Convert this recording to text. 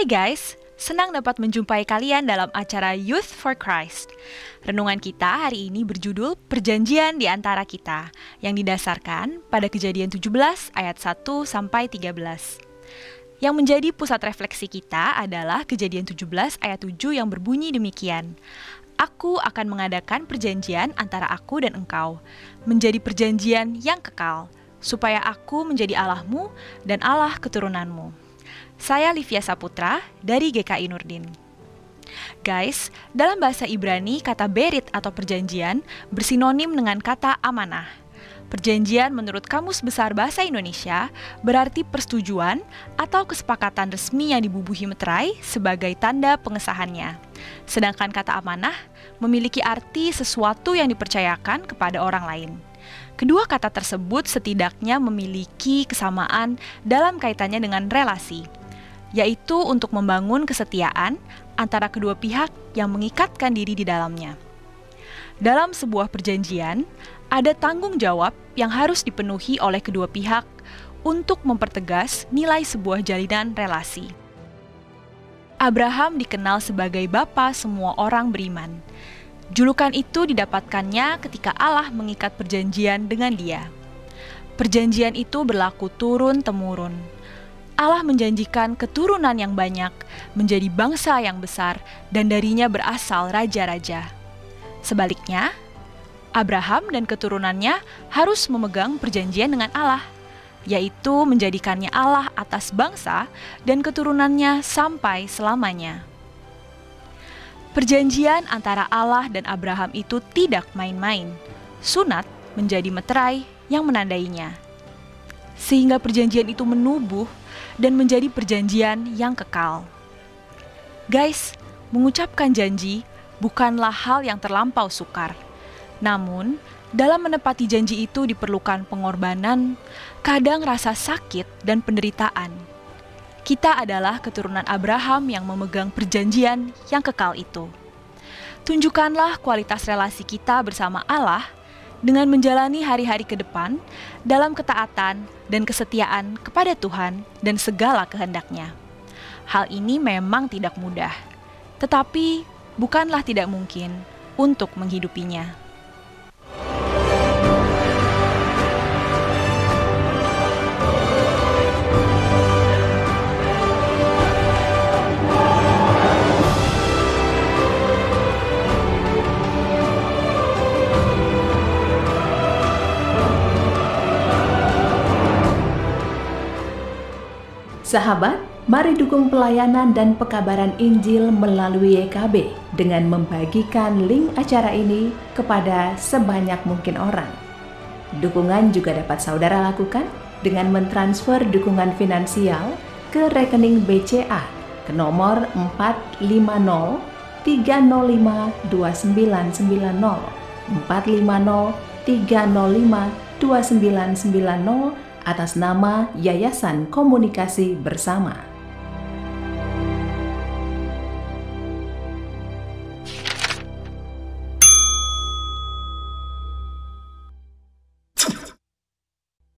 Hai guys, senang dapat menjumpai kalian dalam acara Youth for Christ. Renungan kita hari ini berjudul Perjanjian di antara kita yang didasarkan pada Kejadian 17 ayat 1 sampai 13. Yang menjadi pusat refleksi kita adalah Kejadian 17 ayat 7 yang berbunyi demikian. Aku akan mengadakan perjanjian antara aku dan engkau, menjadi perjanjian yang kekal, supaya aku menjadi Allahmu dan Allah keturunanmu. Saya Livia Saputra dari GKI Nurdin. Guys, dalam bahasa Ibrani kata berit atau perjanjian bersinonim dengan kata amanah. Perjanjian menurut Kamus Besar Bahasa Indonesia berarti persetujuan atau kesepakatan resmi yang dibubuhi meterai sebagai tanda pengesahannya. Sedangkan kata amanah memiliki arti sesuatu yang dipercayakan kepada orang lain. Kedua kata tersebut setidaknya memiliki kesamaan dalam kaitannya dengan relasi, yaitu untuk membangun kesetiaan antara kedua pihak yang mengikatkan diri di dalamnya. Dalam sebuah perjanjian, ada tanggung jawab yang harus dipenuhi oleh kedua pihak untuk mempertegas nilai sebuah jalinan relasi. Abraham dikenal sebagai bapa semua orang beriman. Julukan itu didapatkannya ketika Allah mengikat perjanjian dengan dia. Perjanjian itu berlaku turun-temurun. Allah menjanjikan keturunan yang banyak, menjadi bangsa yang besar, dan darinya berasal raja-raja. Sebaliknya, Abraham dan keturunannya harus memegang perjanjian dengan Allah, yaitu menjadikannya Allah atas bangsa dan keturunannya sampai selamanya. Perjanjian antara Allah dan Abraham itu tidak main-main. Sunat menjadi meterai yang menandainya. Sehingga perjanjian itu menubuh dan menjadi perjanjian yang kekal. Guys, mengucapkan janji bukanlah hal yang terlampau sukar. Namun, dalam menepati janji itu diperlukan pengorbanan, kadang rasa sakit dan penderitaan. Kita adalah keturunan Abraham yang memegang perjanjian yang kekal itu. Tunjukkanlah kualitas relasi kita bersama Allah dengan menjalani hari-hari ke depan dalam ketaatan dan kesetiaan kepada Tuhan dan segala kehendaknya. Hal ini memang tidak mudah, tetapi bukanlah tidak mungkin untuk menghidupinya. Sahabat, Mari dukung pelayanan dan pekabaran Injil melalui YKB dengan membagikan link acara ini kepada sebanyak mungkin orang. Dukungan juga dapat saudara lakukan dengan mentransfer dukungan finansial ke rekening BCA ke nomor 450 305 2990 450 305 2990 atas nama Yayasan Komunikasi Bersama.